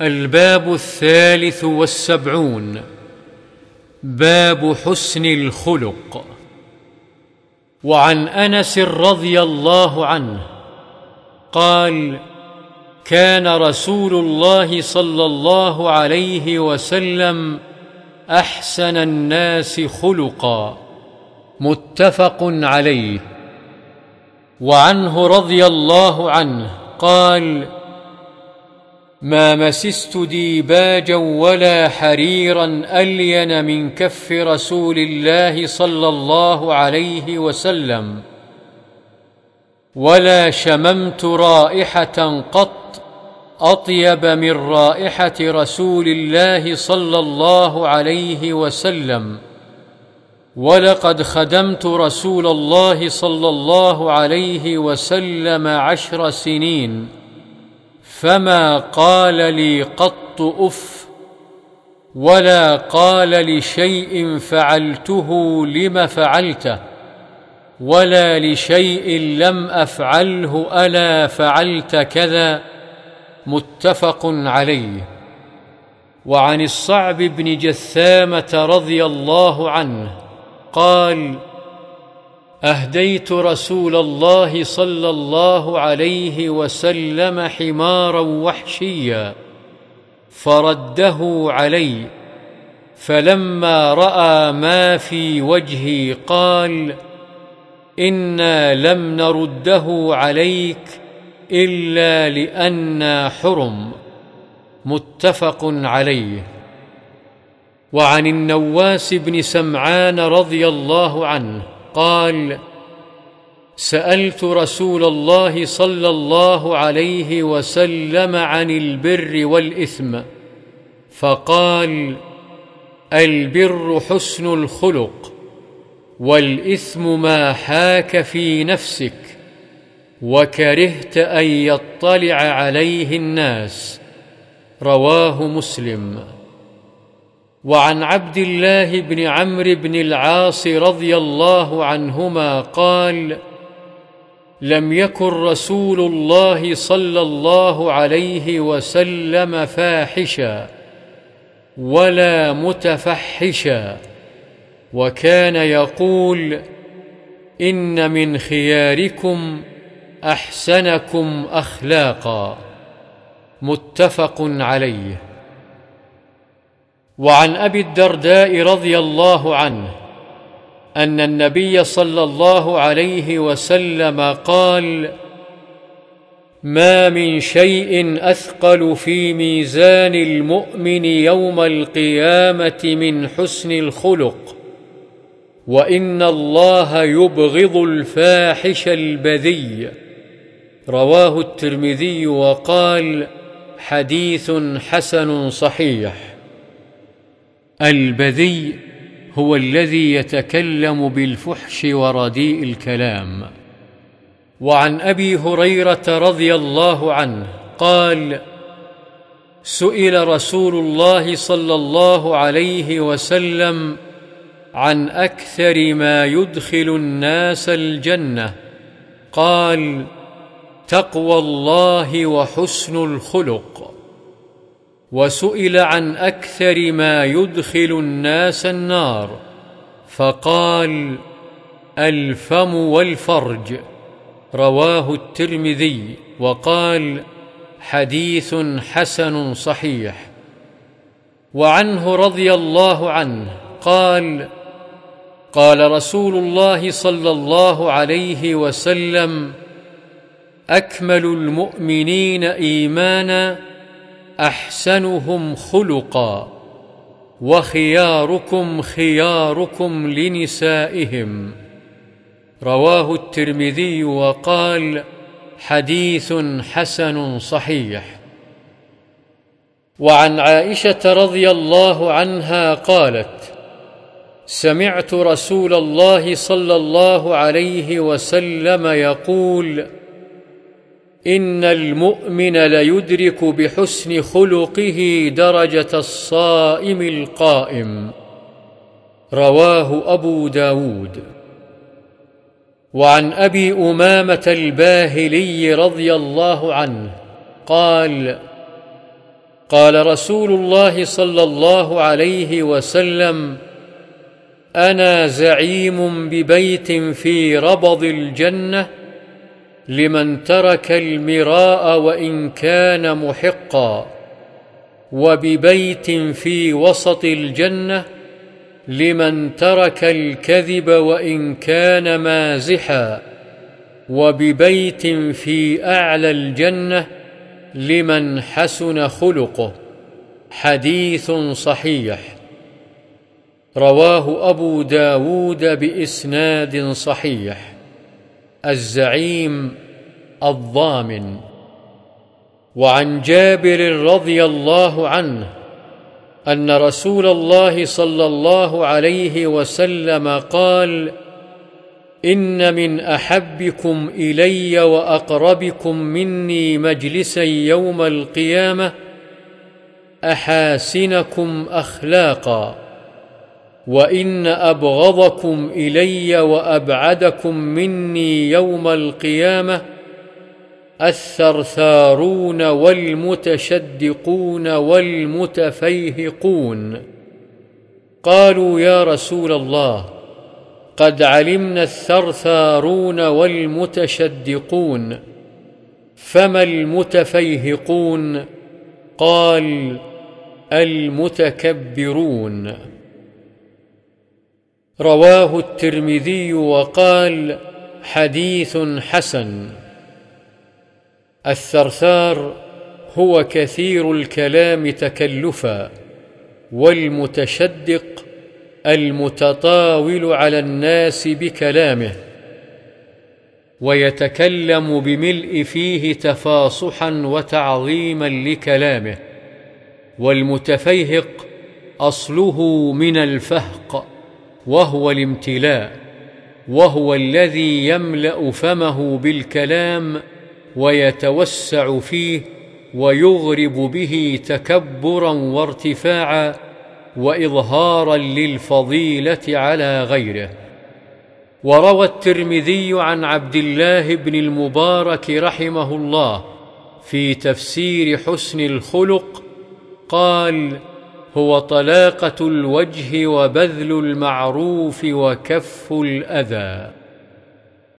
الباب الثالث والسبعون. باب حسن الخلق. وعن أنس رضي الله عنه قال كان رسول الله صلى الله عليه وسلم أحسن الناس خلقا. متفق عليه. وعنه رضي الله عنه قال ما مسست ديباجا ولا حريرا ألين من كف رسول الله صلى الله عليه وسلم ولا شممت رائحة قط أطيب من رائحة رسول الله صلى الله عليه وسلم ولقد خدمت رسول الله صلى الله عليه وسلم عشر سنين. فما قال لي قط اف ولا قال لشيء فعلته لم فعلته ولا لشيء لم افعله الا فعلت كذا متفق عليه وعن الصعب بن جثامه رضي الله عنه قال أهديت رسول الله صلى الله عليه وسلم حمارا وحشيا فرده علي فلما رأى ما في وجهي قال إنا لم نرده عليك إلا لانا حرم. متفق عليه. وعن النواس بن سمعان رضي الله عنه قال سألت رسول الله صلى الله عليه وسلم عن البر والإثم فقال البر حسن الخلق والإثم ما حاك في نفسك وكرهت أن يطلع عليه الناس. رواه مسلم. وعن عبد الله بن عمرو بن العاص رضي الله عنهما قال لم يكن رسول الله صلى الله عليه وسلم فاحشا ولا متفحشا وكان يقول إن من خياركم أحسنكم أخلاقا. متفق عليه. وعن أبي الدرداء رضي الله عنه أن النبي صلى الله عليه وسلم قال ما من شيء أثقل في ميزان المؤمن يوم القيامة من حسن الخلق وإن الله يبغض الفاحش البذي رواه الترمذي وقال حديث حسن صحيح. البذي هو الذي يتكلم بالفحش ورديء الكلام. وعن أبي هريرة رضي الله عنه قال سئل رسول الله صلى الله عليه وسلم عن أكثر ما يدخل الناس الجنة. قال تقوى الله وحسن الخلق. وسئل عن أكثر ما يدخل الناس النار فقال الفم والفرج. رواه الترمذي وقال حديث حسن صحيح. وعنه رضي الله عنه قال قال رسول الله صلى الله عليه وسلم أكمل المؤمنين إيمانا أحسنهم خلقا وخياركم خياركم لنسائهم. رواه الترمذي وقال حديث حسن صحيح. وعن عائشة رضي الله عنها قالت سمعت رسول الله صلى الله عليه وسلم يقول إن المؤمن ليدرك بحسن خلقه درجة الصائم القائم. رواه أبو داود. وعن أبي أمامة الباهلي رضي الله عنه قال قال رسول الله صلى الله عليه وسلم أنا زعيم ببيت في ربض الجنة لمن ترك المراء وإن كان محقا وببيت في وسط الجنة لمن ترك الكذب وإن كان مازحا وببيت في أعلى الجنة لمن حسن خلقه. حديث صحيح. رواه أبو داود بإسناد صحيح. الزعيم الضامن. وعن جابر رضي الله عنه أن رسول الله صلى الله عليه وسلم قال إن من أحبكم إلي وأقربكم مني مجلسا يوم القيامة أحاسنكم أخلاقا. وان ابغضكم الي وابعدكم مني يوم القيامه الثرثارون والمتشدقون والمتفيهقون قالوا يا رسول الله قد علمنا الثرثارون والمتشدقون فما المتفيهقون قال المتكبرون رواه الترمذي وقال حديث حسن. الثرثار هو كثير الكلام تكلفا والمتشدق المتطاول على الناس بكلامه ويتكلم بملء فيه تفاصحا وتعظيما لكلامه والمتفيهق أصله من الفهق. وهو الامتلاء وهو الذي يملأ فمه بالكلام ويتوسع فيه ويغرب به تكبرا وارتفاعا وإظهارا للفضيلة على غيره. وروى الترمذي عن عبد الله بن المبارك رحمه الله في تفسير حسن الخلق قال هو طلاقة الوجه وبذل المعروف وكف الأذى.